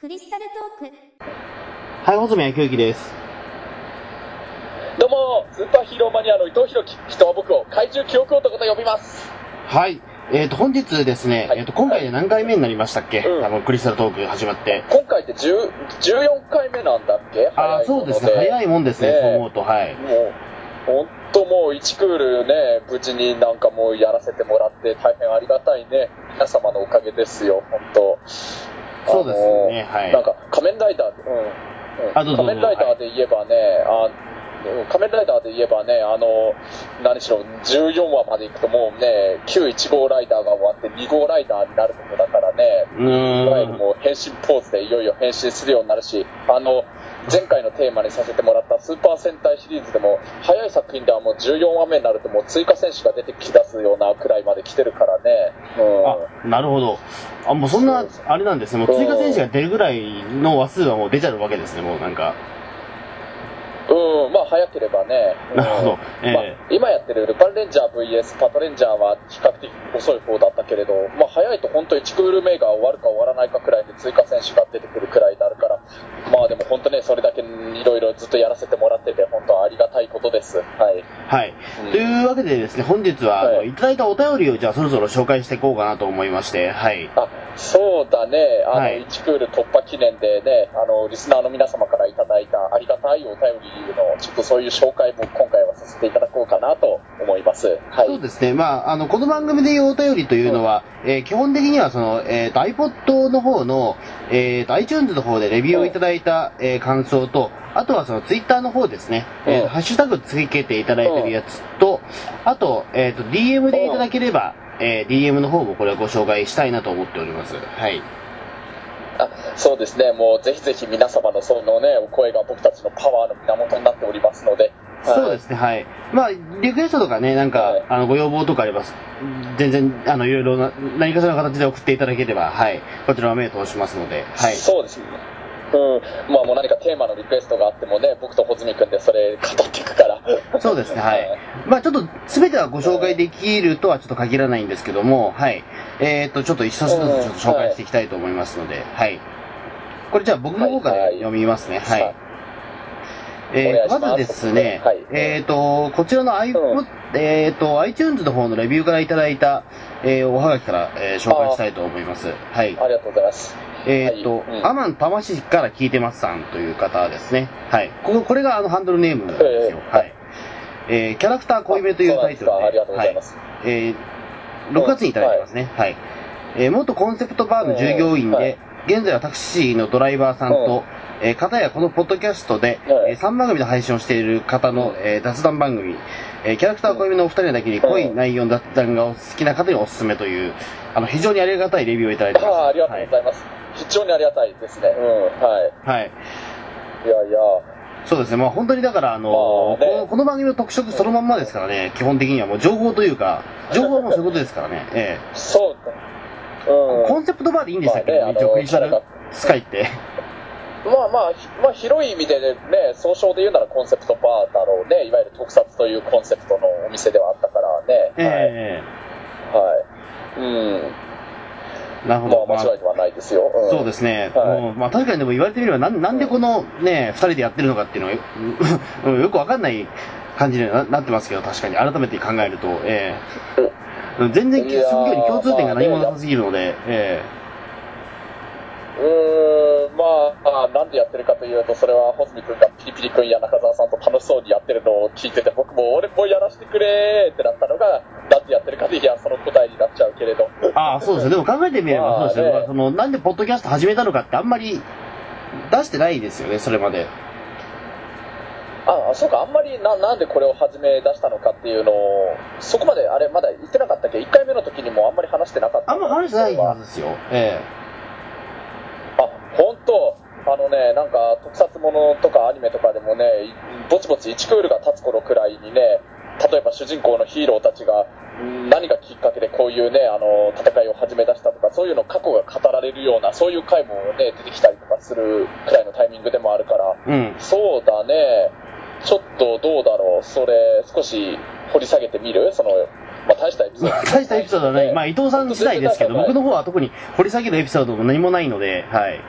クリスタルトークはい、細宮教之です。どうも、スーパーヒーローマニアの伊藤弘樹、人は僕を怪獣記憶男と呼びます。はい。えっ、と、本日ですね、はいえっ、と、今回で何回目になりましたっけ、うんあの、クリスタルトーク始まって。今回って10 14回目なんだっけ？ああ、そうですね。早いもんですね、ねそう思うと。はい。もう、ほんともう1クールね、無事になんかもうやらせてもらって大変ありがたいね。皆様のおかげですよ、ほんと。そうですよね。はい。なんか仮面ライダー、うん。うん。仮面ライダーで言えばね、あ仮面ライダーで言えばね、あの、何しろ14話まで行くともうね、旧1号ライダーが終わって2号ライダーになるとこだからね、ういわゆる。もう変身ポーズでいよいよ変身するようになるし、あの、前回のテーマにさせてもらったスーパー戦隊シリーズでも、早い作品ではもう14話目になるともう追加選手が出てきだすようなくらいまで来てるからね。うん。あ、なるほど。あ、もうそんな、あれなんですね。もう追加選手が出るぐらいの話数はもう出ちゃうわけですね、もうなんか。うん、まあ早ければね。うん。なるほど。ええ。まあ、今やってるルパンレンジャー VS パトレンジャーは比較的遅い方だったけれど、まあ早いと本当1クール目が終わるか終わらないかくらいで追加選手が出てくるくらいになるから、まあでも本当ね、それだけいろいろずっとやらせてもらってて、本当ありがたいことです。はい。はい。うんというわけでですね、本日は、はいいただいたお便りをじゃあそろそろ紹介していこうかなと思いまして、はい。あ、そうだね。あの、はい1クール突破記念でね、あの、リスナーの皆様からいただいたありがたいお便りの、ちょっとそういう紹介も今回はさせていただこうかなと思います。はい。そうですね。まあ、あの、この番組で言うお便りというのは、えー基本的にはその、えっ、と、iPod の方の、えっ、と、iTunes の方でレビューをいただいた、えー感想と、あとはその Twitter の方ですね、えーうんハッシュタグつけていただいてるやつと、あと、えっ、と、DM でいただければ、えー DM の方もこれをご紹介したいなと思っております。はい。あそうですね、もうぜひぜひ皆様のそのね、お声が僕たちのパワーの源になっておりますので、。そうですすね、はい。まあ、リクエストとかね、なんか、はいあの、ご要望とかあれば、全然、あの、いろいろな、何かしらの形で送っていただければ、はい。こちらは目を通しますので、はい。そうですね。うん、まあもう何かテーマのリクエストがあってもね、僕と穂積君でそれ語っていくから。そうですね、はい。まあちょっと、すべてはご紹介できるとはちょっと限らないんですけども、はい。えっ、と、ちょっと一つずつちょっと紹介していきたいと思いますので、はい。これじゃあ僕の方から読みますね、はい。はいえーまずですね、はいえっ、と、こちらの iPod、えっ、と、iTunes の方のレビューからいただいた、えーおはがきから、えー紹介したいと思います。はい。ありがとうございます。えっ、と、はいうんアマン魂から聞いてますさんという方ですね。はい。ここ、これがあのハンドルネームなんですよ。えーはい。えーキャラクター濃いめというタイトルで。ありがとうございます。はい。えー6月にいただいてますね。はい。えー元コンセプトバーの従業員で、はい現在はタクシーのドライバーさんと、えー、方やこのポッドキャストで、はいえー3番組で配信をしている方の、えー雑談番組、えーキャラクター濃いめのお二人だけに濃い内容の雑談がお好きな方におすすめという、あの、非常にありがたいレビューをいただいてます。ああありがとうございます。非常にありがたいですね。うん、はい。はい。はい。いやいや、そうですね。まあ本当にだから、あのまあねこの、この番組の特色そのまんまですからね、基本的にはもう情報というか、情報はもうそういうことですからね。えそううん。コンセプトバーでいいんでしたっけ、まあね一応クリスタルスカイって。まあまあ、ひまあ、広い意味でね、総称で言うならコンセプトバーだろうね。いわゆる特撮というコンセプトのお店ではあったからね。えはい。はい。うん。えなるほど。まあ間違いではないですよ。んそうですね。はいもうまあ確かにでも言われてみれば、なんなんでこのね、二人でやってるのかっていうのはよ くわかんない感じにはななってますけど、確かに改めて考えると、ええ全然職業に共通点が何もなさすぎるので、えうーん、まあ、あなんでやってるかというと、それは、穂積君がピリピリ君や中澤さんと楽しそうにやってるのを聞いてて、僕も俺もやらせてくれーってなったのが、なんでやってるかで、いや、その答えになっちゃうけれど。えああ、そうですね。でも考えてみればそうですね。まあねまあその、なんでポッドキャスト始めたのかってあんまり出してないですよね、それまで。あ、そうか、あんまりな、なんでこれを始め出したのかっていうのを、そこまで、あれ、まだ言ってなかったっけ ?1 回目の時にもあんまり話してなかったあんま話してないはずですよ。えあ、本当あのね、なんか特撮ものとかアニメとかでもね、いぼちぼち1クールが経つ頃くらいにね、例えば主人公のヒーローたちがん何がきっかけでこういうね、あの、戦いを始め出したとか、そういうの過去が語られるような、そういう回もね、出てきたりとかするくらいのタイミングでもあるから、えうん。そうだね、ちょっとどうだろう、それ少し掘り下げてみる？その、まあ大したエピソード。大したエピソードはない。まあ伊藤さん次第ですけど、僕の方は特に掘り下げるエピソードも何もないので、はい。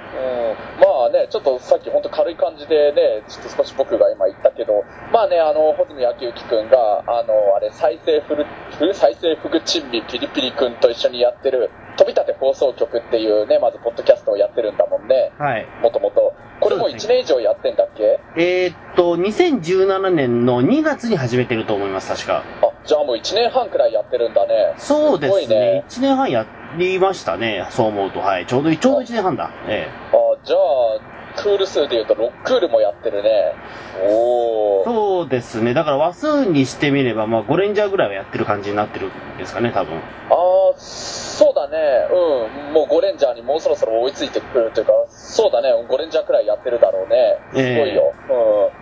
うん、まあね、ちょっとさっき本当軽い感じでね、ちょっと少し僕が今言ったけど、まあね、あの、穂積昭之くんが、あの、あれ、再生フル、再生フグ珍味ピリピリくんと一緒にやってる、飛び立て放送局っていうね、まずポッドキャストをやってるんだもんね。はい。もともと。これも1年以上やってんだっけ、えー、っと、2017年の2月に始めてると思います、確か。あ、じゃあもう1年半くらいやってるんだね。そうですね。すね1年半やりましたね、そう思うと。はい。ちょうど、ちょうど1年半だ。えあ、じゃあ、クール数で言うと6クールもやってるね。おえ。ー。そうですね。だから話数にしてみれば、まあ5レンジャーぐらいはやってる感じになってるんですかね、多分。ああ、そうだね。うん。もうゴレンジャーにもうそろそろ追いついてくるというか、そうだね。ゴレンジャーくらいやってるだろうね。すごいよ。うん。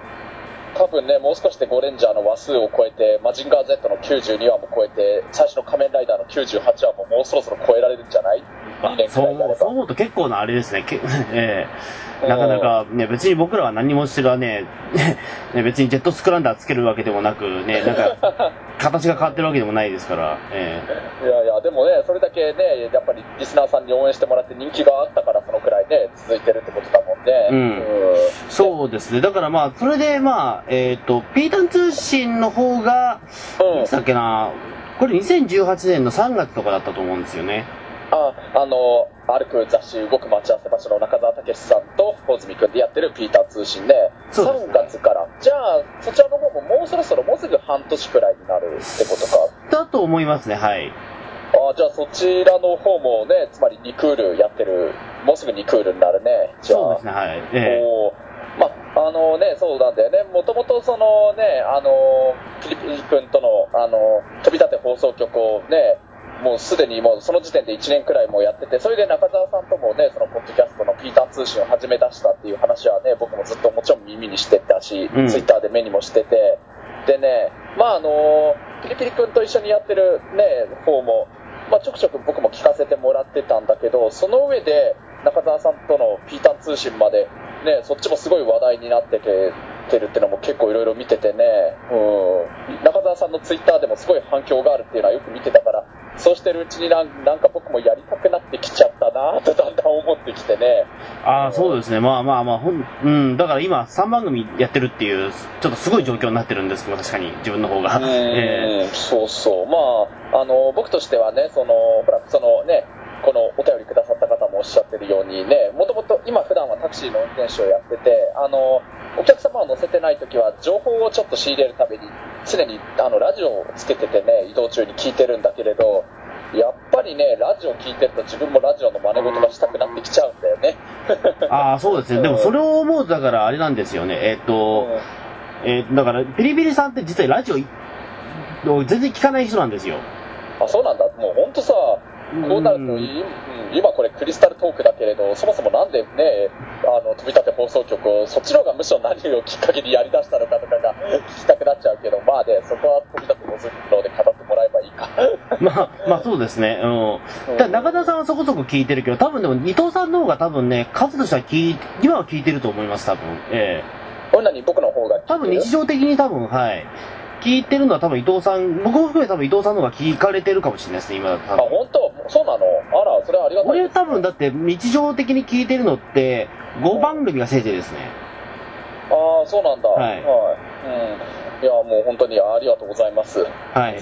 多分ね、もう少しでゴレンジャーの話数を超えて、マジンガー Z の92話も超えて、最初の仮面ライダーの98話ももうそろそろ超えられるんじゃない？あ ?2 年くそう思う、そう思うと結構なあれですね。け ええなかなかね、別に僕らは何もしてるはね、ね別にジェットスクランダーつけるわけでもなく、ね、なんか、形が変わってるわけでもないですから、えいやいや、でもね、それだけね、やっぱりリスナーさんに応援してもらって人気があったから、ね、続いてるってことだもんね。うんえそうですね。だからまあ、それでまあ、えっ、と、ピータン通信の方が、うん。いつだっけな、これ2018年の3月とかだったと思うんですよね。あ、あの、歩く雑誌動く待ち合わせ場所の中澤武さんと穂積君でやってるピーター通信で、ね3月から。じゃあ、そちらの方ももうそろそろもうすぐ半年くらいになるってことか。だと思いますね、はい。あじゃあそちらの方もね、つまり2クールやってる、もうすぐ2クールになるね。じゃあ。そうですね、はい。えーまあ、あのね、そうなんだよね。もともとそのね、あの、ピリピリ君との、あの、飛び立て放送局をね、もうすでにもうその時点で1年くらいもうやってて、それで中澤さんともね、そのポッドキャストのピーター通信を始め出したっていう話はね、僕もずっともちろん耳にしてたし、うんツイッターで目にもしてて、でね、まああの、ピリピリ君と一緒にやってるね、方も、まあちょくちょく僕も聞かせてもらってたんだけど、その上で中澤さんとのピータン通信まで、ね、そっちもすごい話題になってて、てるっていうのも結構いろいろ見ててね、うん、中澤さんのツイッターでもすごい反響があるっていうのはよく見てたから、そうしてるうちになんなんか僕もやりたくなってきちゃったなとだんだん思ってきてね。ああ、そうですね。まあまあまあ、ほん、うん、だから今3番組やってるっていう、ちょっとすごい状況になってるんですけど、確かに自分の方が。えうん、そうそう。まあ、あの、僕としてはね、その、ほら、そのね、このお便りくださった方もおっしゃってるようにね、もともと今普段はタクシーの運転手をやってて、あの、お客様を乗せてない時は情報をちょっと仕入れるために常にあのラジオをつけててね、移動中に聞いてるんだけれど、やっぱりね、ラジオ聞いてると自分もラジオの真似事がしたくなってきちゃうんだよね。ああ、そうですね。でもそれを思うと、だからあれなんですよね。えっ、と、えーだから、ピリピリさんって実はラジオ全然聞かない人なんですよ。あ、そうなんだ。もうほんとさ、こうなると、今これクリスタルトークだけれど、そもそもなんでね、あの、飛び立て放送局を、そっちの方がむしろ何をきっかけにやりだしたのかとかが聞きたくなっちゃうけど、まあね、そこは飛び立て放送局で語ってもらえばいいか。まあ、まあそうですね。うん。だ中田さんはそこそこ聞いてるけど、多分でも伊藤さんの方が多分ね、数としては聞い、今は聞いてると思います、多分。ええこんなに僕の方が多分日常的に多分、はい。聞いてるのは多分伊藤さん、僕も含めて多分伊藤さんの方が聞かれてるかもしれないですね、今だあ、分。本当？そうなの？あら、それはありがたいです。俺多分だって日常的に聞いてるのって5番組がせいぜいですね。ああ、そうなんだ。はいうん。いや、もう本当にありがとうございます。はい。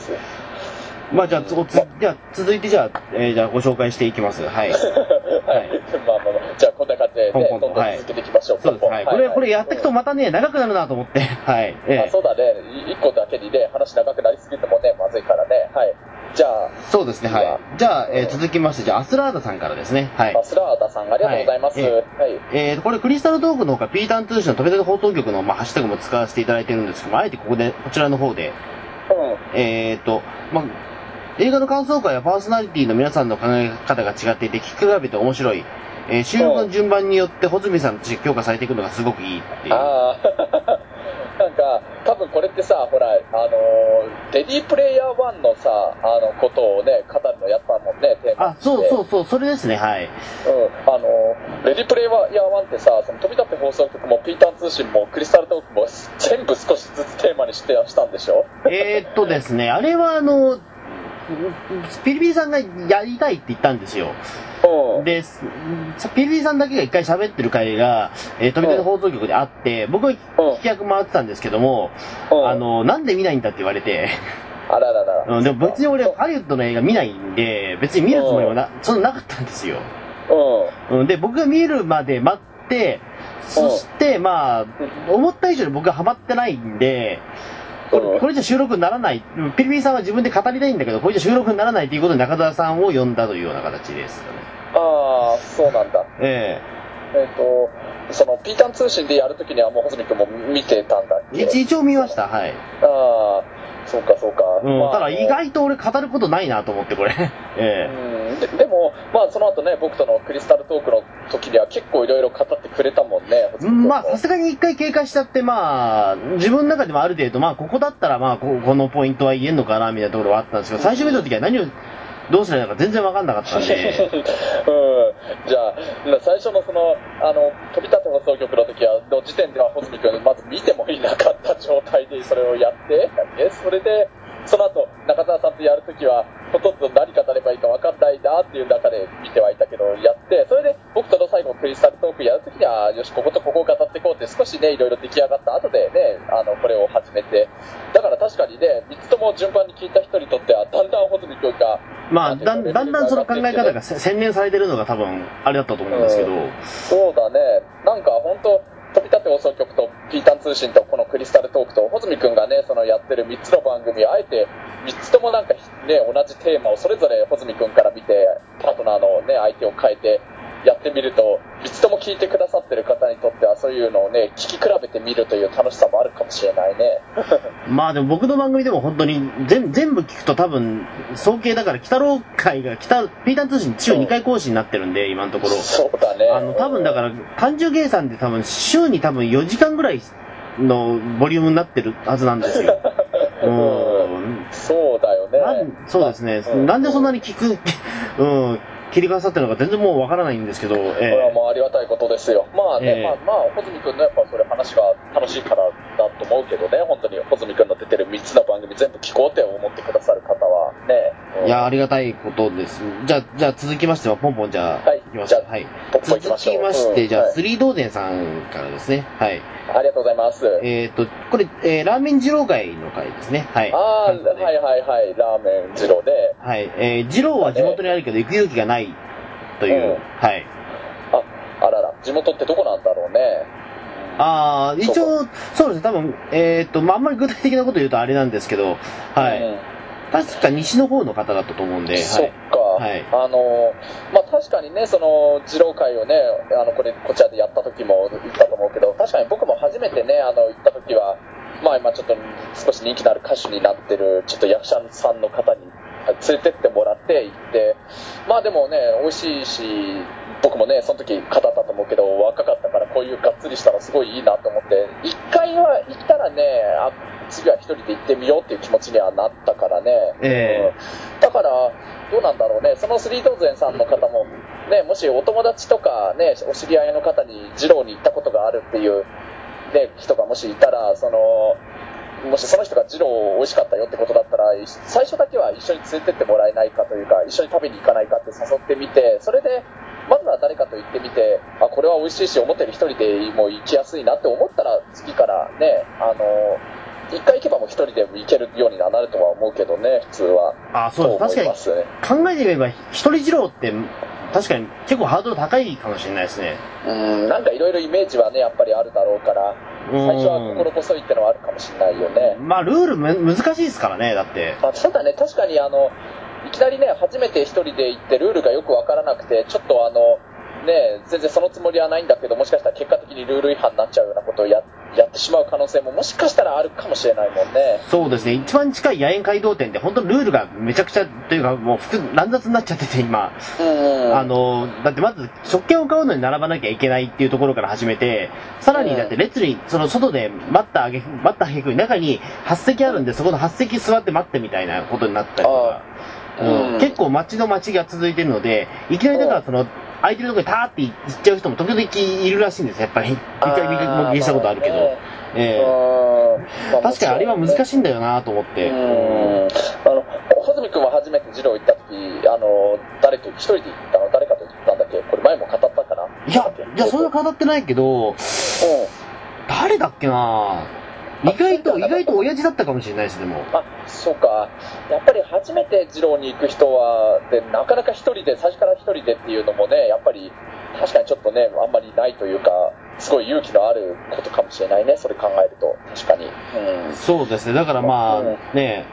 まあじゃあ、つおつじゃあ続いてじゃあ、えーじゃあご紹介していきます。はい。はい。まあね、ポンポンとどんどん続けていきましょう。そうです。はい。これ、これやっていくとまたね、長くなるなと思って。はい。えあえそうだね。い一個だけにね、話長くなりすぎてもね、まずいからね。はい。じゃあ、そうですね、はい。じゃあ、えー続きまして、じゃあ、アスラーダさんからですね。はいア。スラーダさん、ありがとうございます。はいはい。えー、これクリスタルトークのほか、ピーターン通信の飛び出て放送局の、まあ、ハッシュタグも使わせていただいてるんですけども、あえてここで、こちらの方で、うん。えーと、まあ、映画の感想会やパーソナリティの皆さんの考え方が違っていて、聞き比べて面白い。えー収録の順番によって、穂積さんの知識強化されていくのがすごくいいっていう。ああ、なんか、多分これってさ、ほら、あのーレディープレイヤー1のさ、あの、ことをね、語るのやったもんね、テーマあ、そうそううそう、それですね、はい。うん、あのーレディープレイヤー1ってさ、その飛び立って放送局も、ピーターン通信も、クリスタルトークも、全部少しずつテーマにしてしたんでしょ？えーっとですね、あれはあの、ピリピリさんがやりたいって言ったんですよ。うん。で、すピリピリさんだけが一回喋ってる回が、えー、飛び出放送局であって、僕は聞き役回ってたんですけども、うんあ、の、なんで見ないんだって言われて、あらららら。うん、でも別に俺、ハリウッドの映画見ないんで、別に見るつもりもな、そんななかったんですよ。うん。うん、で、僕が見るまで待って、そして、まあ、思った以上に僕がハマってないんで、こうん。れこれじゃ収録にならない、ピリピリさんは自分で語りたいんだけど、これじゃ収録にならないということで中澤さんを呼んだというような形ですよね。ああ、そうなんだ。ええ。っ、と、その、ピータン通信でやるときにはもう、穂積君も見てたんだ一応見ました、はい。ああ、そうかそうか。うん、まあただ意外と俺語ることないなと思って、これ。えうん ででも、まあ、その後ね、僕とのクリスタルトークの時には結構いろいろ語ってくれたもんね。えまあ、さすがに一回経過しちゃって、まあ、自分の中でもある程度、まあ、ここだったら、まあ、ここのポイントは言えんのかな、みたいなところはあったんですけど、最初見た時は何を、どうすればいいのか全然わかんなかったんで。うん、じゃあ、最初のその、あの、飛び立て放送局の時は、の時点では、穂積君、まず見てもいなかった状態でそれをやって、それで、その後、中澤さんとやるときは、ほとんど何語ればいいか分かんないなっていう中で見てはいたけど、やって、それで僕との最後クリスタルトークやるときには、よし、こことここを語っていこうって少しね、いろいろ出来上がった後でね、あの、これを始めて、だから確かにね、3つとも順番に聞いた人にとっては、だんだん穂積君が、まあ、だんだんだんその考え方がせ洗練されてるのが多分、あれだったと思うんですけど、そうだね。なんか本当飛び立て放送局とピータン通信とこのクリスタルトークと、穂積君がね、そのやってる3つの番組、あえて3つともなんかね、同じテーマをそれぞれ穂積君から見て、パートナーのね、相手を変えて、やってみると、3つとも聞いてくださってる方にとっては、そういうのをね、聞き比べてみるという楽しさもあるかもしれないね。まあでも僕の番組でも本当に全全部聞くと多分、総計だから、北郎会が、北、ピータン通信週2回更新になってるんで、今のところ。そうだね。あの、多分だから、単純計算で多分、週に多分4時間ぐらいのボリュームになってるはずなんですよ。ううんん。そうだよね。そうですね。うんなんでそんなに聞く、うん、切り替わさってるのか全然もうわからないんですけど、これはえもうありがたいことですよ。まあね、ええまあ、まあ、穂積君のやっぱそれ話が楽しいからだと思うけどね、本当に穂積君の出てる3つの番組全部聞こうって思ってくださる方はね。うんえいや、ありがたいことです。じゃあ、じゃあ続きましては、ポンポンじゃあ、はいいきますじゃあはい。ポッポ行き続ましょう。きまして、じゃあ、うんはいスリー道前さんからですね。はい。ありがとうございます。えっ、と、これ、えー、ラーメン二郎会の会ですね。はい。ああ、はいはいはい、ラーメン二郎で。はい。えー、二郎は地元にあるけど、行く勇気がないという、うんはい。あ、あらら、地元ってどこなんだろうね。ああ、一応、そうですね、多分、えっ、と、まあ、あんまり具体的なこと言うとあれなんですけど、はい。うん。確か西の方の方だったと思うんで、はい。そっか、はい。あのまあ、確かにね、その二郎会をね、あのこれこちらでやった時も言ったと思うけど、確かに僕も初めてね、あの行った時は、まあ、今ちょっと少し人気のある歌手になってる、ちょっと役者さんの方に連れてってもらって行って、まあでもね、美味しいし、僕もね、その時語ったと思うけど、若かったからこういうがっつりしたのすごいいいなと思って、一回は行ったらね、あ次は一人で行ってみようっていう気持ちにはなったからね。えうん。だから、どうなんだろうね、そのスリートーゼンさんの方も、ね、もしお友達とか、ね、お知り合いの方に二郎に行ったことがあるっていう、ね、人がもしいたら、その、もしその人が二郎美味しかったよってことだったら、い最初だけは一緒に連れてってもらえないかというか、一緒に食べに行かないかって誘ってみて、それで、まずは誰かと行ってみて、あ、これは美味しいし、思ったより一人でもう行きやすいなって思ったら、次からね、あの、一回行けばもう一人でも行けるようにはなるとは思うけどね、普通は。あ、そうです。確かに。考えてみれば、一人二郎って、確かに結構ハードル高いかもしれないですね。うん、なんかいろいろイメージはね、やっぱりあるだろうから、うん最初は心細いってのはあるかもしれないよね。まあ、ルールむ難しいですからね、だって。あそうだね、確かにあの、いきなりね、初めて一人で行ってルールがよくわからなくて、ちょっとあの、ね、全然そのつもりはないんだけど、もしかしたら結果的にルール違反になっちゃうようなことをややってしまう可能性ももしかしたらあるかもしれないもんね。そうですね、一番近い野猿街道店って、本当ルールがめちゃくちゃ、というか、もう複乱雑になっちゃってて、今。うんあの、だってまず、食券を買うのに並ばなきゃいけないっていうところから始めて、さらにだって列に、その外で待ったあげ、待ったあげくに中に8席あるんで、そこの8席座って待ってみたいなことになったりとか、うん。うん。結構街の街が続いてるので、いきなりだからその、空いてるところにターって行っちゃう人も時々いるらしいんですやっぱり。一回見かけしたことあるけど。ええ確かにあれは難しいんだよなと思って。うんあの穂積君は初めて二郎行った時、あの、誰と、一人で行ったの誰かと行ったんだっけ？これ前も語ったかな？いや、いや、それは語ってないけど、うん。誰だっけな？意外と、意外と親父だったかもしれないです、でも。あ、そうか。やっぱり初めて二郎に行く人は、で、なかなか一人で、最初から一人でっていうのもね、やっぱり、確かにちょっとね、あんまりないというか、すごい勇気のあることかもしれないね、それ考えると。確かに。うん。そうですね。だからまうんあ、ね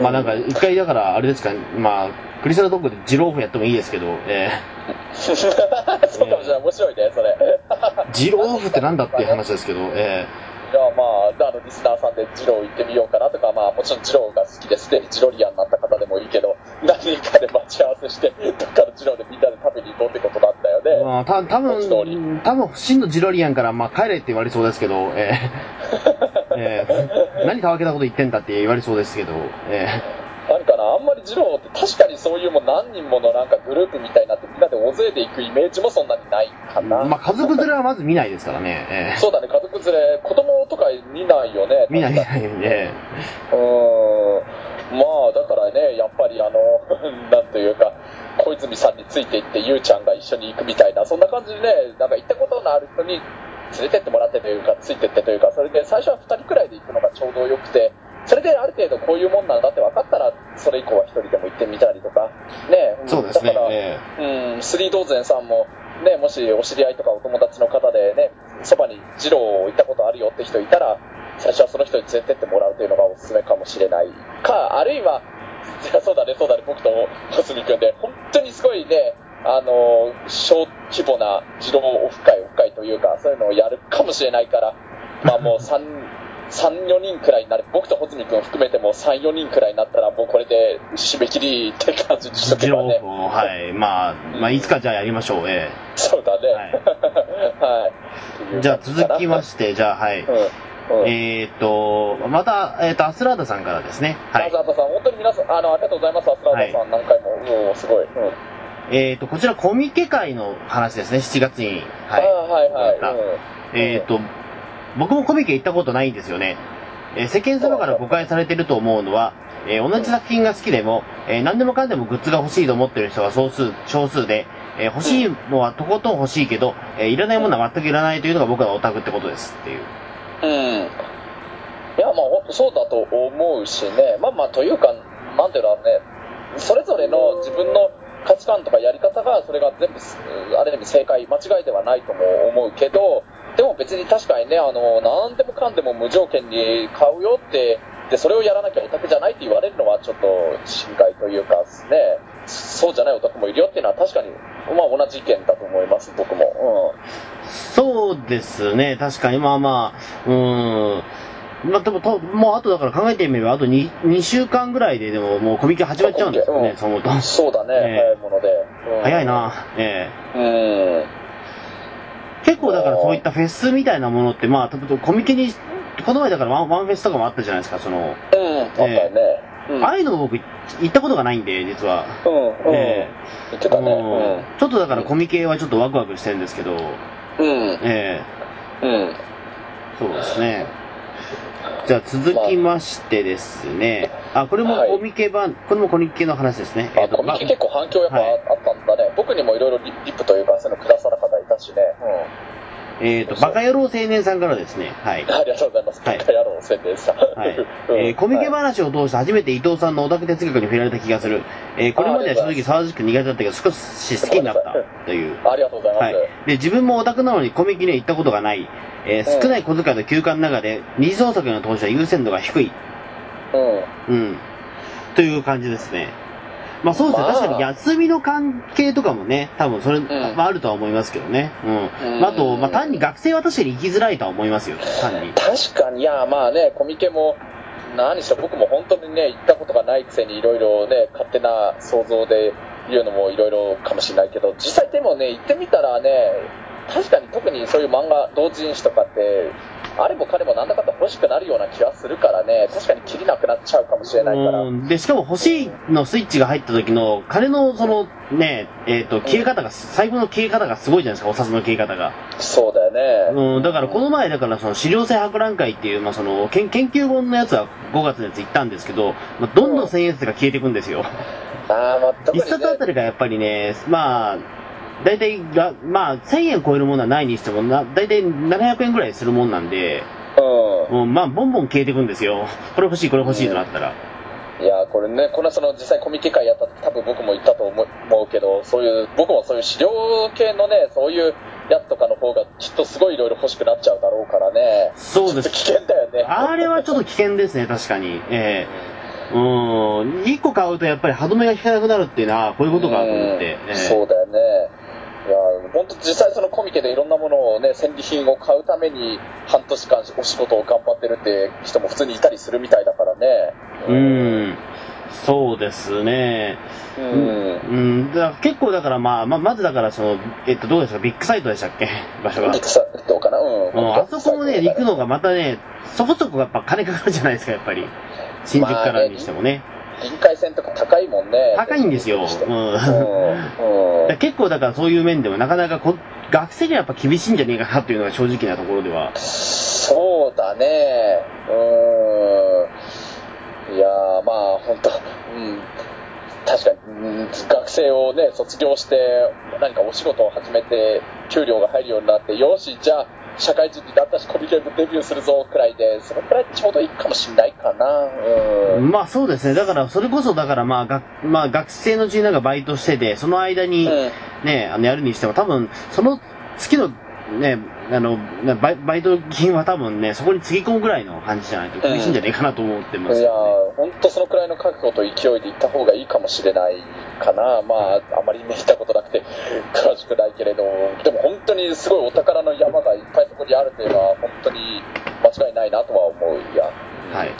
まあなんか、一回だから、あれですか、まあ、クリスタルトークでジローフやってもいいですけど、え そうかもしれない。面白いね、それ。ー、ジローフってなんだっていう話ですけど、えじゃあまあ、あの、リスナーさんでジロー行ってみようかなとか、まあ、もちろんジローが好きですでにジロリアンになった方でもいいけど、何人かで待ち合わせして、どっかのジローでみんなで食べに行こうってことなんだよー、ね。まあ、た多分多分真のジロリアンから、まあ、帰れって言われそうですけど、えー、えー、何たわけなこと言ってんだって言われそうですけど、え何かな、あんまりジローって確かにそういうもう何人ものなんかグループみたいになってみんなで大勢で行くイメージもそんなにないかー、な。まあ、家族連れはまず見ないですからね、え そうだね、家族連れ、子供とか見ないよね。ー、見ない、見ない、えうーん。まあ、だからね、やっぱりあの、なんというか、小泉さんについていって、ゆうちゃんが一緒に行くみたいな、そんな感じでね、なんか行ったことのある人に連れてってもらってというか、ついてってというか、それで最初は2人くらいで行くのがちょうどよくて、それである程度こういうもんなんだって分かったら、それ以降は1人でも行ってみたりとか、ね、ー、そうですね。だから、えうん、スリードーゼンさんも、ね、もしお知り合いとかお友達の方でね、そばに二郎行ったことあるよって人いたら、最初はその人に連れてってもらうというのがおすすめかもしれないか、あるいは、いやそうだね、そうだね、僕と小杉君で、本当にすごいね、あの、小規模な二郎オフ会、オフ会というか、そういうのをやるかもしれないから、まあもう3、3、4人くらいになる、僕と穂積君含めても3、4人くらいになったら、もうこれで締め切りって感じにしとけばね。はい、まあ、まあ、いつかじゃあやりましょう、えそうだね。はい はい。ー、じゃあ続きましして、じゃあ、はい。うん。うん。えーっと、また、えーっと、アスラーダさんからですね。はいアス。ラーダさん、本当に皆さん、あの、ありがとうございます、アスラーダさん、何回も。もう、すごい。うん。えーっと、こちらコミケ会の話ですね、7月に。はああ、はいはい。またうんい。えーっと、僕もコミケ行ったことないんですよね。え世間様から誤解されてると思うのは、え同じ作品が好きでも、え何でもかんでもグッズが欲しいと思ってる人が少数、少数で、え欲しいのはとことん欲しいけど、えいらないものは全くいらないというのが僕はオタクってことですっていう。うん。いや、まあ、本当そうだと思うしね。まあまあ、というか、なんていうのね、それぞれの自分の価値観とかやり方が、それが全部、ある意味正解、間違いではないとも思うけど、でも別に確かにね、あの、なんでもかんでも無条件に買うよって、で、それをやらなきゃオタクじゃないって言われるのはちょっと心外というかね、そうじゃないオタクもいるよっていうのは確かに、まあ同じ意見だと思います、僕も。うんそうですね、確かに、まあまあ、うん。まあ、でもと、もうあとだから考えてみれば、あと 2, 2週間ぐらいででももうコミケ始まっちゃうんですよね、うんそう思うと。うん。そうだね、ええ早いもので。うん早い。な、ええうん。結構だからそういったフェスみたいなものって、まあ、多分コミケに、この前だからワンワンフェスとかもあったじゃないですか、その、うん、あったよね。うん。ああいうのも僕行ったことがないんで、実は。うん、うん。ちょっとだからコミケはちょっとワクワクしてるんですけど、うん。うん。ええうん。そうですね。じゃあ続きましてですね。あ、これもはいコミケ版、これもコミケの話ですね。あ、コミケ結構反響やっぱあはいったんだね。僕にもいろいろリリップというか、そういうのくださる方いたしね。えっ、と、バカ野郎青年さんからですね。はいうん。。ありがとうございます。はいバカ野郎宣伝した。はいうんえーコミケはい話を通して初めて伊藤さんのオタク哲学に触れられた気がする。えーこれまでは正直沢地区苦手だったけど少し好きになったという。ありがとうございます。はい。で、自分もオタクなのにコミケには行ったことがない。えーうん少ない小遣いの休暇の中で二次創作への投資は優先度が低い。うん。うん。という感じですね。まあそうですね。まあ確かに休みの関係とかもね、多分それ、んまああるとは思いますけどね。うん。うんまあ、あと、まあ単に学生は確かに行きづらいとは思いますよ。単に。確かに、いや、まあね、コミケも、何しろ僕も本当にね、行ったことがないくせにいろいろね、勝手な想像で言うのもいろいろかもしれないけど、実際でもね、行ってみたらね、確かに特にそういう漫画、同人誌とかって、あれも彼もなんだかんだ欲しくなるような気がするからね、確かに切りなくなっちゃうかもしれないから。で、しかも欲しいのスイッチが入った時の、金のその、ね、えっ、ー、と、消え方が、最後の消え方がすごいじゃないですか、お札の消え方が。そうだよね。うん、だからこの前、だからその資料性博覧会っていう、まあその、研研究本のやつは5月のやつ行ったんですけど、まあ、どんどん千円札が消えていくんですよ。あまあ、一冊あたりがやっぱりね、まあ、大体が、まあ、1000円超えるものはないにしても、な、大体700円ぐらいするもんなんで、うん。うん、まあ、ボンボン消えていくんですよ。これ欲しい、これ欲しいとなったら。いやこれね、このその実際コミケ会やった時多分僕も言ったと思うけど、そういう、僕もそういう資料系のね、そういうやつとかの方がきっとすごいいろいろ欲しくなっちゃうだろうからね。そうです。危険だよね。あれはちょっと危険ですね、確かに。ええー、うん、1個買うとやっぱり歯止めが効かなくなるっていうのは、こういうことかと思って。えー、そうだよね。本当実際そのコミケでいろんなものをね、戦利品を買うために半年間お仕事を頑張ってるって人も普通にいたりするみたいだからね。うん、そうですね。うん。うん、だ結構だからまあ、ままずだからその、えっと、どうですか、ビッグサイトでしたっけ？場所が。ビッグサイトかな？うん。うん、あそこもね、行くのがまたね、そこそこやっぱ金かかるじゃないですか、やっぱり。新宿からにしてもね。臨海線とか高いもんね。高いんですよ。うん。うん、結構だからそういう面でもなかなかこ学生にはやっぱ厳しいんじゃねえかなっていうのが正直なところでは。そうだね。うん。いやまあ本当うん。確かに、学生をね、卒業して、何かお仕事を始めて、給料が入るようになって、よし、じゃあ、社会人になったしコミケームデビューするぞくらいで、そのくらいちょうどいいかもしんないかな。うん。まあそうですね。だから、それこそ、だからまあ、がまあ学生のうちになんかバイトしてて、その間にね、うん、あの、やるにしても多分、その月のね、あの、バイバイト金は多分ね、そこにつぎ込むぐらいの感じじゃないと厳しいんじゃないかなと思ってます、ねうん、いや本当そのくらいの覚悟と勢いで行った方がいいかもしれないかな。まあ、あまりね、行ったことなくて 詳しくないけれど、でも本当にすごいお宝の山がいっぱいそこにあるというのは、本当に間違いないなとは思うや。はい。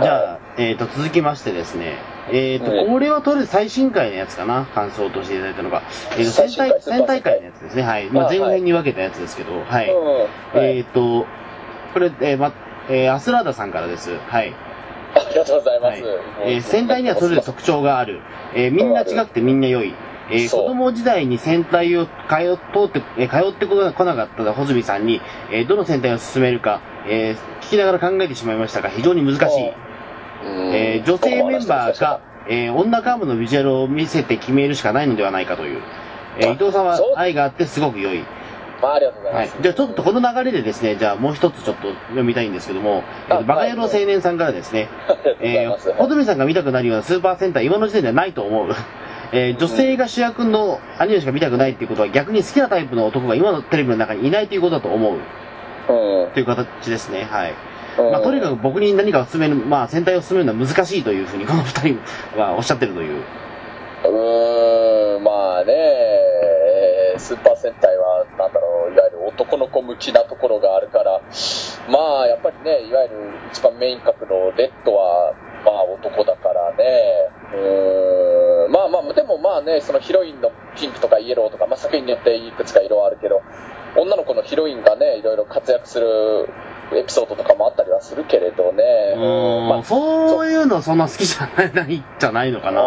じゃあ、えっ、ー、と、続きましてですね。えっ、ー、と、これはとりあえず最新回のやつかな。感想としていただいたのが。えっ、ー、と、戦隊、戦隊会のやつですね。はい。まあ、前編に分けたやつですけど、はい。えっ、と、これ、えー、ま、えー、アスラーダさんからです。はい。ありがとうございます。はい、えー、戦隊にはそれぞれ特徴がある。えー、みんな違くてみんな良い。えー、子供時代に戦隊を通って、えー、通ってこなかった穂積さんに、えー、どの戦隊を進めるか、えー、聞きながら考えてしまいましたが、非常に難しい。えー、女性メンバーか、えー、女幹部のビジュアルを見せて決めるしかないのではないかという。えー、伊藤さんは愛があってすごく良い。まあ、ありがとうございます。はい。じゃあちょっとこの流れでですね、じゃあもう一つちょっと読みたいんですけども、えー、バカ野郎青年さんからですね、えー、ホトミさんが見たくなるようなスーパー戦隊、今の時点ではないと思う。えー、女性が主役のアニメしか見たくないっていうことは逆に好きなタイプの男が今のテレビの中にいないということだと思う。うん。という形ですね、はい。まあ、とにかく僕に何かを進める、まあ、戦隊を進めるのは難しいというふうに、この二人はおっしゃってるという。うーん、まあね、スーパー戦隊は、なんだろう、いわゆる男の子向きなところがあるから、まあ、やっぱりね、いわゆる一番メイン格のレッドは、まあ男だからね、うーん、まあまあ、でもまあね、そのヒロインのピンクとかイエローとか、まあ作品によっていくつか色はあるけど、女の子のヒロインがね、いろいろ活躍するエピソードとかもあったりはするけれどね。うん、まあ、そういうのそんな好きじゃないじゃないのかな。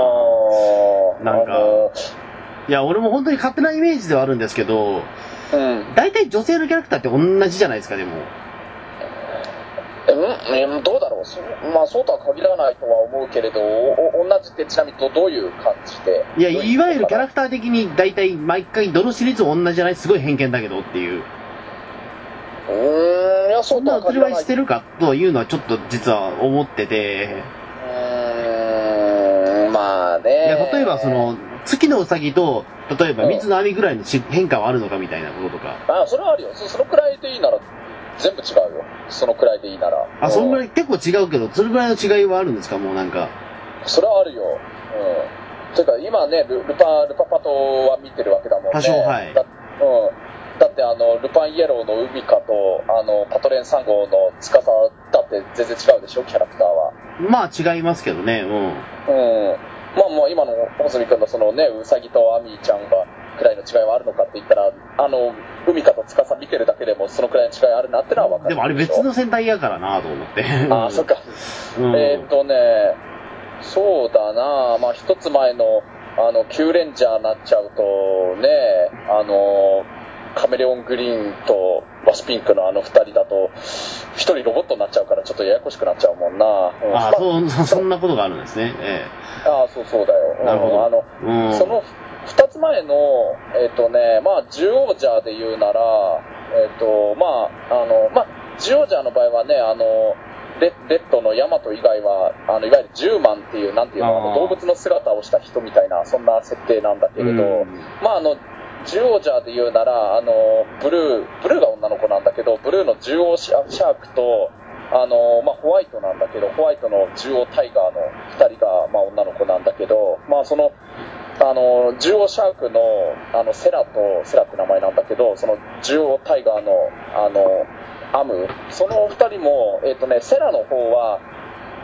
なんか、いや、俺も本当に勝手なイメージではあるんですけど、うん。大体女性のキャラクターって同じじゃないですか、でも。うん、どうだろう。まあ、そうとは限らないとは思うけれど、同じってちなみにどういう感じで？いや、いわゆるキャラクター的に大体毎回どのシリーズも同じじゃない？すごい偏見だけどっていう。うん、いや、そんな当たり前してるかというのはちょっと実は思ってて。うん、まあね。いや、例えばその、月のうさぎと、例えば水の網ぐらいの変化はあるのかみたいなこととか。ああ、それはあるよ。そのくらいでいいなら、全部違うよ。そのくらいでいいなら。あ、そのくらい結構違うけど、それぐらいの違いはあるんですか？もうなんか。それはあるよ。うん。というか、今ねル、ルパ、ルパパトは見てるわけだもんね。多少、はい。うん。だってあの、ルパンイエローの海かと、あの、パトレン3号の司だって全然違うでしょ、キャラクターは。まあ違いますけどね、うん。うん。まあもう今の細見君のそのね、ウサギとアミーちゃんが、くらいの違いはあるのかって言ったら、あの、海かと司見てるだけでもそのくらいの違いあるなってのは分かるでもあれ別の戦隊やからなと思って。ああ、そっか。うんえーっとね、そうだな、まあ一つ前の、あの、キューレンジャーになっちゃうと、ね、あの、カメレオングリーンとワシピンクのあの二人だと、一人ロボットになっちゃうからちょっとややこしくなっちゃうもんな。うんあそう、そ そんなことがあるんですね。えああ、そうそうだよ。なるほどうんあの、えうん。その二つ前の、えっ、とね、まあ、ジュオージャーで言うなら、えっ、と、まあ、あの、まあ、ジュオージャーの場合はね、あの、レレッドのヤマト以外は、あの、いわゆるジューマンっていう、なんていうの、動物の姿をした人みたいな、そんな設定なんだけれど、うんまあ、あの、ジュオージャーで言うなら、あの、ブルー、ブルーが女の子なんだけど、ブルーのジュオーシャークと、あの、まあ、ホワイトなんだけど、ホワイトのジュオータイガーの二人が、まあ、女の子なんだけど、まあ、その、あの、ジュオーシャークの、あの、セラと、セラって名前なんだけど、その、ジュオータイガーの、あの、アム、その二人も、えっ、とね、セラの方は、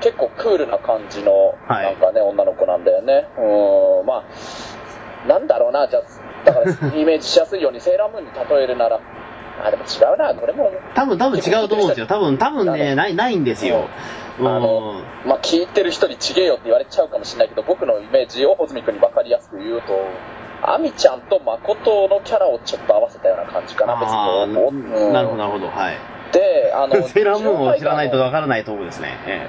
結構クールな感じの、はいなんかね、女の子なんだよね。うん、まあ、なんだろうな、じゃあ、だから、イメージしやすいように、セーラームーンに例えるなら、あ、でも違うな、これも、多分、多分違うと思うんですよ。多分、多分ね、ない、ないんですよ。あのうんまあ、聞いてる人にちげえよって言われちゃうかもしれないけど、僕のイメージを穂積君に分かりやすく言うと、アミちゃんと誠のキャラをちょっと合わせたような感じかな、別あに。うんーなるほど、なるほど。はい。で、あの、セーラームーンを知らないとわからないところですね。え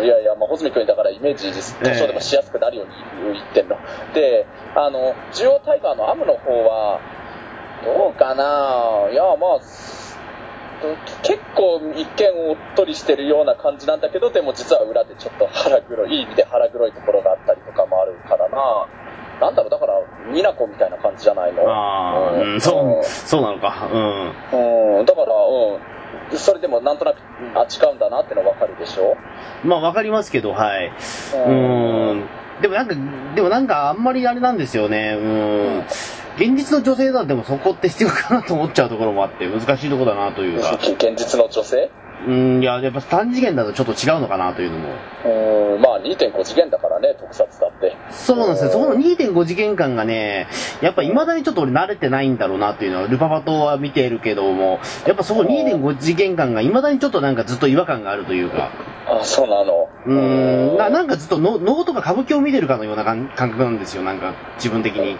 うん、いやいや、まあ、穂積君だからイメージ多少でもしやすくなるように言ってんの。で、あの、ジュオタイガーのアムの方は、どうかな？いや、まあ、結構一見おっとりしてるような感じなんだけど、でも実は裏でちょっと腹黒い、いい意味で腹黒いところがあったりとかもあるからな。なんだろう、だから、ミナコみたいな感じじゃないの？えああ、うん、そう、そうなのか。うん。うん。うん、だから、うん。それでもなんとなく、あ、違うんだなっての分かるでしょ？まあ、わかりますけど、はい。うーん。でもなんか、でもなんかあんまりあれなんですよね。うん。現実の女性だとでもそこって必要かなと思っちゃうところもあって、難しいところだなというか。現実の女性？うん、いや、やっぱ短次元だとちょっと違うのかなというのも。うん、まあ2.5次元だからね、特撮だって。そうなんですよ。そこの2.5次元感がね、やっぱ未だにちょっと俺慣れてないんだろうなっていうのは、ルパパトは見てるけども、やっぱそこ2.5次元感が未だにちょっとなんかずっと違和感があるというか、あ、そうなの。うーん、ななんかずっと能能とか歌舞伎を見てるかのような感感覚なんですよ、なんか自分的に。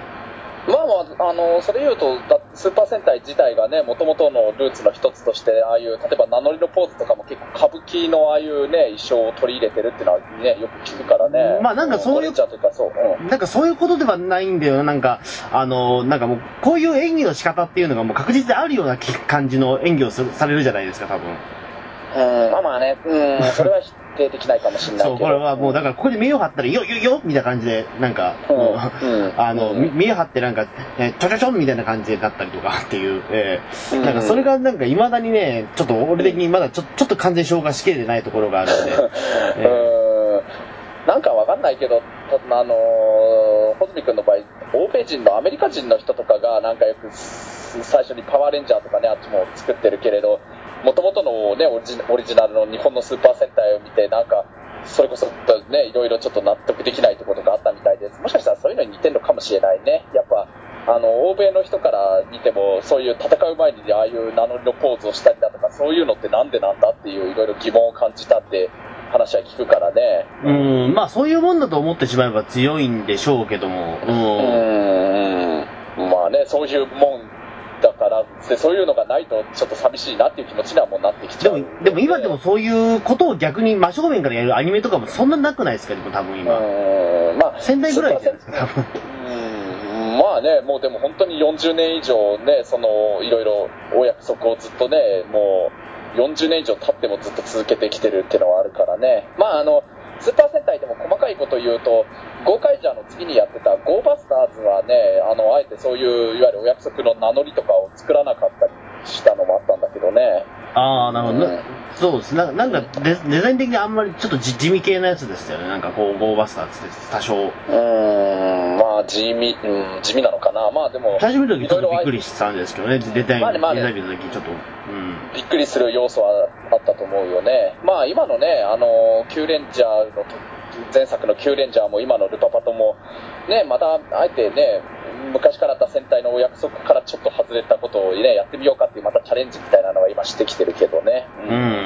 まあまあ、あの、それ言うと、だスーパー戦隊自体がね、もともとのルーツの一つとして、ああいう、例えば名乗りのポーズとかも結構歌舞伎のああいうね、衣装を取り入れてるっていうのはね、よく聞くからね。まあなんかそういうそう。うんなんかそういうことではないんだよ。なんか、あの、なんかもう、こういう演技の仕方っていうのがもう確実であるような感じの演技をされるじゃないですか、多分。うん、まあまあね、うん、それは否定できないかもしれないけど。そう、これはもう、だからここで目を張ったら、よよよみたいな感じで、なんか、うん。あの、うん。み目を張ってなんか、えちょちょちょんみたいな感じでなったりとかっていう、えーうん。なんかそれがなんか未だにね、ちょっと俺的にまだちょちょっと完全消化しきれてないところがあるんで、え ーなんかわかんないけど、たあのー、穂積君の場合、欧米人のアメリカ人の人とかが、なんかよくす最初にパワーレンジャーとかね、あっちも作ってるけれど、もともとのね、オリジオリジナルの日本のスーパー戦隊を見て、なんか、それこそね、いろいろちょっと納得できないところがあったみたいです。もしかしたらそういうのに似てるのかもしれないね。やっぱ、あの、欧米の人から見ても、そういう戦う前にああいう名乗りのポーズをしたりだとか、そういうのってなんでなんだっていういろいろ疑問を感じたって話は聞くからね。うん、まあそういうもんだと思ってしまえば強いんでしょうけども、うん。まあね、そういうもんだから、でそういうのがないとちょっと寂しいなっていう気持ちにはもうなってきちゃう。でも、でも今でもそういうことを逆に真正面からやるアニメとかもそんななくないですか、でも多分う今。ーん、まあ、仙台ぐらいじゃないですか、多分。うんまあね、もうでも本当に40年以上ね、その、いろいろお約束をずっとね、もう40年以上経ってもずっと続けてきてるっていうのはあるからね。まああの、スーパー戦隊でも細かいこと言うと、ゴーカイジャーの次にやってたゴーバスターズはね、あの、あえてそういう、いわゆるお約束の名乗りとかを作らなかったりしたのもあったんだけどね。ああ、なるほど。うんなそうです。ななんかデ、デザイン的にあんまりちょっと地地味系なやつですよね。なんかこう、ゴーバスターズって多少。うーん、まあ地味、うん、地味なのかな。まあでも、最初見た時ちょっとびっくりしたんですけどね。デザイン、まあねまあねデザイン見た時ちょっと。うん。びっくりする要素はあったと思うよね。まあ今のね、あの、キューレンジャーのと、前作のキューレンジャーも今のルパパトも、ね、また、あえてね、昔からあった戦隊のお約束からちょっと外れたことをね、やってみようかっていうまたチャレンジみたいなのが今してきてるけどね。うん。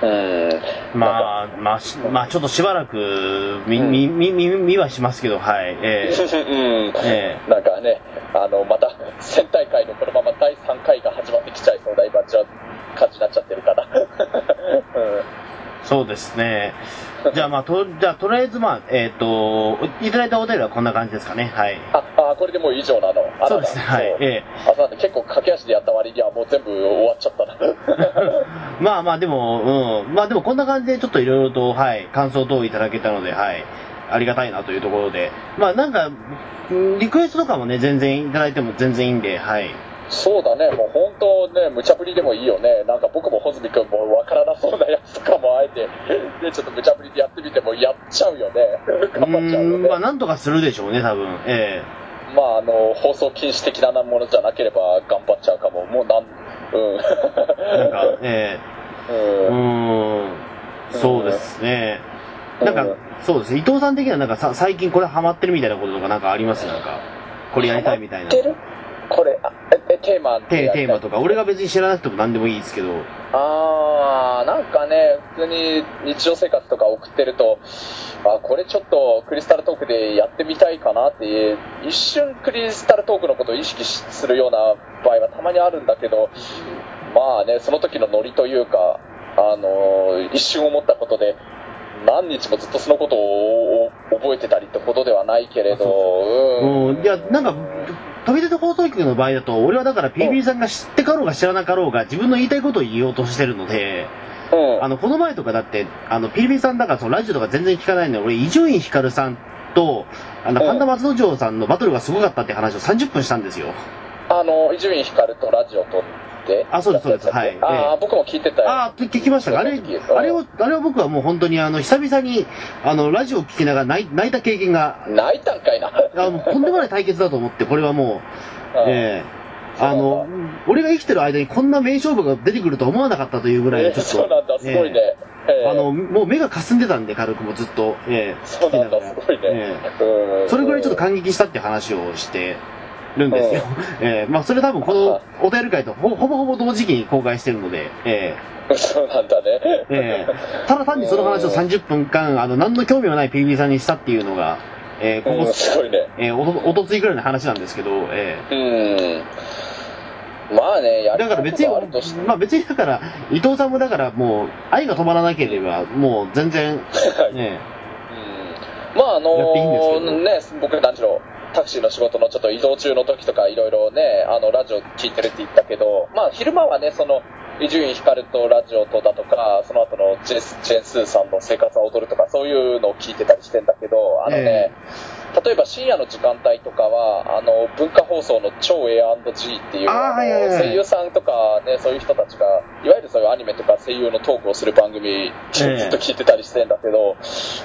うん。まあ、まあ、しまあ、ちょっとしばらく、み、み、み、み、見はしますけど、はい。えうん。ええなんかね、あの、また、戦隊界のこのまま第3回が始まってきちゃいそうな今、感じになっちゃってるかな。うん。えそうですね。じゃあ、まあ、と、じゃあ、とりあえず、まあ、えっ、と、いただいたお便りはこんな感じですかね。はい。あ、あ、これでもう以上なの？あそうですね。はい。そうえあ、そうなんだ。結構駆け足でやった割にはもう全部終わっちゃったな。え まあまあ、でも、うん。まあでも、こんな感じで、ちょっといろいろと、はい、感想等いただけたので、はい。ありがたいなというところで。まあ、なんか、うんリクエストとかもね、全然いただいても全然いいんで、はい。そうだね、もう本当ね、無茶ぶりでもいいよね。なんか僕も穂積君もわからなそうなやつとかもあえて、ね、ちょっと無茶ぶりでやってみてもやっちゃうよね。頑張っちゃうよね。んまあ、なんとかするでしょうね、多分。えまあ、あの、放送禁止的なものじゃなければ頑張っちゃうかも。もうなん、うん。え なんか、ええううん。ーん。そうですね。なんか、そうですね。伊藤さん的にはなんかさ、最近これハマってるみたいなこととかなんかあります？なんか、これやりたいみたいな。これ、あえ、えテーマテテーマとか、俺が別に知らなくても何でもいいですけど。あー、なんかね、普通に日常生活とか送ってると、あ、これちょっとクリスタルトークでやってみたいかなって、一瞬クリスタルトークのことを意識しするような場合はたまにあるんだけど、まあね、その時のノリというか、あの一瞬思ったことで、何日もずっとそのことをお覚えてたりってことではないけれど、うんうん。いや、なんか、飛び出て放送局の場合だと、俺はだから PB さんが知ってかろうが知らなかろうが、自分の言いたいことを言おうとしてるので、うん。あの、この前とかだって、あの、PB さんだからそのラジオとか全然聞かないので、俺、伊集院光さんと、あの、うん神田松之丞さんのバトルがすごかったって話を30分したんですよ。あの、伊集院光とラジオ撮あそうですそうです。はい。あえあ、僕も聞いてたよ。ああ、聞きましたか？あれ、うんあれを、あれは僕はもう本当にあの、久々に、あの、ラジオを聞きながら泣いた経験が、泣いたんかいな。あの、とんでもない対決だと思って、これはもう、うんええ。あの、俺が生きてる間にこんな名勝負が出てくるとは思わなかったというぐらい、えーちょっと。そうなんだ、すごいね。あの、もう目が霞んでたんで、軽くもずっと、ええそうなんだ。すごいね。それぐらいちょっと感激したって話をしてるんですよ。ええまあそれ多分このお便り会とほほぼほぼ同時期に公開してるので、えそうなんだね。えええただ単にその話を30分間、あの、何の興味もない PB さんにしたっていうのが、ええこうん、こ、すごいね。ええおと、おとついぐらいの話なんですけど、えうん。まあね、やえだから別にまあ別にだから、伊藤さんもだからもう、愛が止まらなければ、もう全然、ねうん。まああのやっていいんですね、僕何しろ、タクシーの仕事のちょっと移動中の時とかいろいろね、あの、ラジオ聞いてるって言ったけど、まあ昼間はね、その、伊集院光とラジオとだとか、その後のジェスジェンスーさんの生活は踊るとか、そういうのを聞いてたりしてんだけど、あのね、例えば深夜の時間帯とかは、あの、文化放送の超 A&G っていう、声優さんとかね、そういう人たちが、いわゆるそういうアニメとか声優のトークをする番組、ずっと聞いてたりしてんだけど、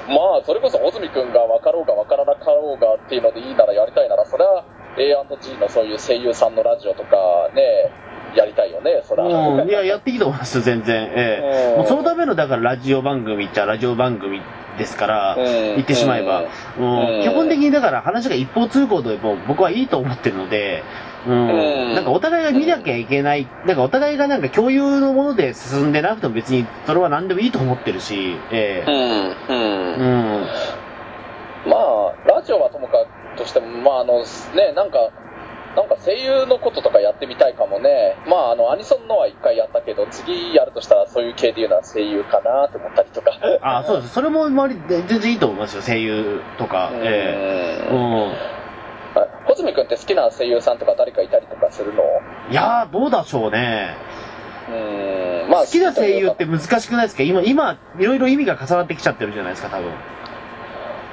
まあ、それこそ穂積君が分かろうが分からなかろうがっていうのでいいならやりたいなら、それは A&G のそういう声優さんのラジオとかね、やりたいよね、そら。うん、いや、やっていいと思いますよ、全然。ええうんもうそのための、だから、ラジオ番組っちゃラジオ番組ですから、うん言ってしまえば。うんうん基本的に、だから、話が一方通行でも僕はいいと思ってるので、うんうんなんかお互いが見なきゃいけない、なんかお互いがなんか共有のもので進んでなくても別にそれは何でもいいと思ってるし、えうん、えうん。うん。まあ、ラジオはともかくとしても、まあ、あの、ね、なんか、なんか声優のこととかやってみたいかもね。まあ、あの、アニソンのは一回やったけど、次やるとしたらそういう系で言うのは声優かなって思ったりとか。あ、そうです。それも周りで全然いいと思いますよ、声優とか。ええう。うんん。はい穂積君って好きな声優さんとか誰かいたりとかするの？いやー、どうでしょうね。うん、まあ、好きな声優って難しくないですか？今、今、いろいろ意味が重なってきちゃってるじゃないですか、多分。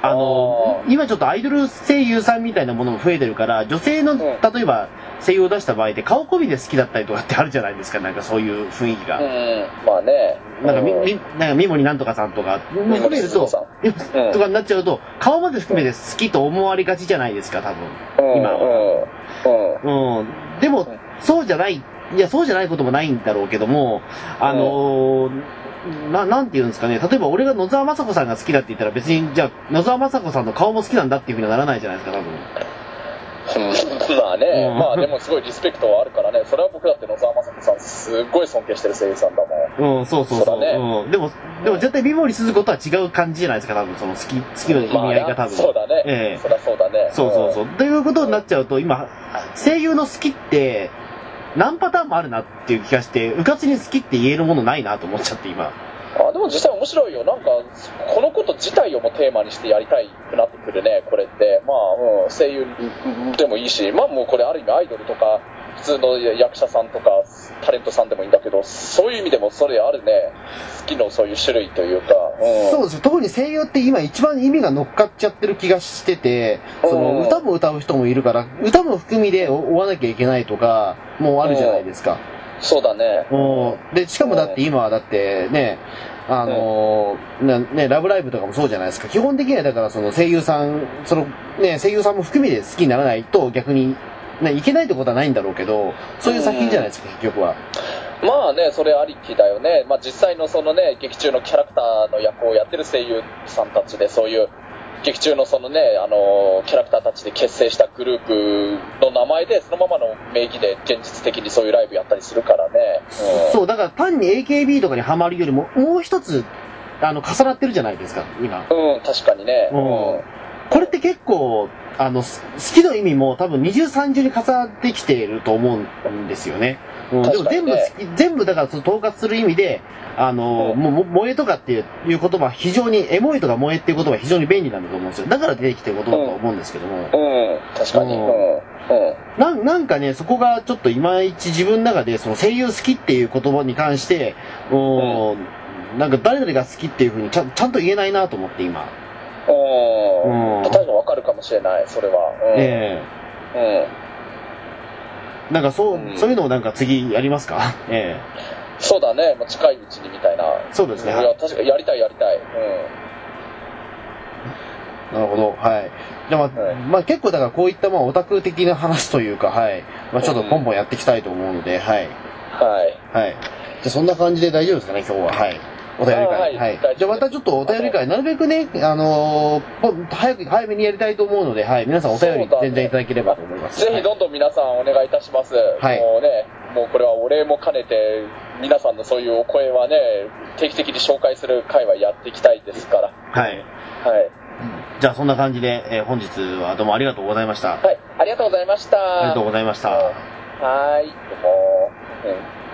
あの今ちょっとアイドル声優さんみたいなものも増えてるから、女性の、ん例えば声優を出した場合で顔込みで好きだったりとかってあるじゃないですか、なんかそういう雰囲気が。うん、まあね。なんかみ、うんみ、なんか、三森なんとかさんとか、森含めると とかになっちゃうと、顔まで含めて好きと思われがちじゃないですか、多分。今は。うん、うん。うん。でも、そうじゃない、いや、そうじゃないこともないんだろうけども、あのーな、なんて言うんですかね。例えば俺が野沢雅子さんが好きだって言ったら別に、じゃあ、野沢雅子さんの顔も好きなんだっていうふうにはならないじゃないですか、多分。まあね、うんまあでもすごいリスペクトはあるからね、それは僕だって野沢雅子さんすっごい尊敬してる声優さんだもん。うん、そうそうそう。そねうん、でも、でも絶対ビモリ鈴子とは違う感じじゃないですか、多分、その好き、好きの意味合いが多分。そうだね。ええそりゃそうだね。そうそうそう。ということになっちゃうと、今、声優の好きって、何パターンもあるなっていう気がして、うかつに好きって言えるものないなと思っちゃって、今。あでも実際面白いよ。なんか、このこと自体をもテーマにしてやりたいくなってくるね、これって。まあ、うん、声優でもいいし、まあもうこれある意味アイドルとか、普通の役者さんとか、タレントさんでもいいんだけど、そういう意味でもそれあるね。好きのそういう種類というか。うん、そうですよ。特に声優って今一番意味が乗っかっちゃってる気がしてて、そのうん歌も歌う人もいるから、歌も含みで追わなきゃいけないとか、もうあるじゃないですか。そうだね。うんで、しかもだって今はだってね、あのーなね、ラブライブとかもそうじゃないですか。基本的にはだからその声優さん、そのね、声優さんも含みで好きにならないと逆に、ね、いけないってことはないんだろうけど、そういう作品じゃないですか、結局は。まあね、それありきだよね。まあ実際のそのね、劇中のキャラクターの役をやってる声優さんたちで、そういう、劇中のそのね、あの、キャラクターたちで結成したグループの名前で、そのままの名義で現実的にそういうライブやったりするからね。うんそう、だから単に AKB とかにハマるよりも、もう一つ、あの、重なってるじゃないですか、今。うん、確かにね。うんこれって結構、あの、す好きの意味も多分二重三重に重なってきていると思うんですよね。うん、でも全部好き、全部だからその統括する意味で、あの、うんもも萌えとかっていう言葉は非常に、エモいとか萌えっていう言葉は非常に便利なんだと思うんですよ。だから出てきてる言葉だと思うんですけども。うん、確かに。ううんん。うん。なんなんかね、そこがちょっといまいち自分の中で、その声優好きっていう言葉に関して、うん、なんか誰々が好きっていうふうにちゃんちゃんと言えないなと思って今。うん。うん確かにわかるかもしれない、それは。うん。えうん。えなんかそう、うんそういうのをなんか次やりますか？えそうだね、もう近いうちにみたいな。えそうですね。いや、はい確かにやりたいやりたい。うん。なるほど。はい。じゃあまあ、はいまあ結構だからこういったまあオタク的な話というか、はい。まあちょっとポンポンやっていきたいと思うので、はい。はい。はい。じゃあそんな感じで大丈夫ですかね、今日は。はい。お便りあ会。はい。じゃあまたちょっとお便り会、なるべくね、あのーぽ早く、早めにやりたいと思うので、はい。皆さんお便り全然いただければと思います。ぜひどんどん皆さんお願いいたします。はいもうね、もうこれはお礼も兼ねて、皆さんのそういうお声はね、定期的に紹介する会はやっていきたいですから。はい。はい。じゃあそんな感じで、えー本日はどうもありがとうございました。はい。ありがとうございました。ありがとうございました。はい。どうも。うん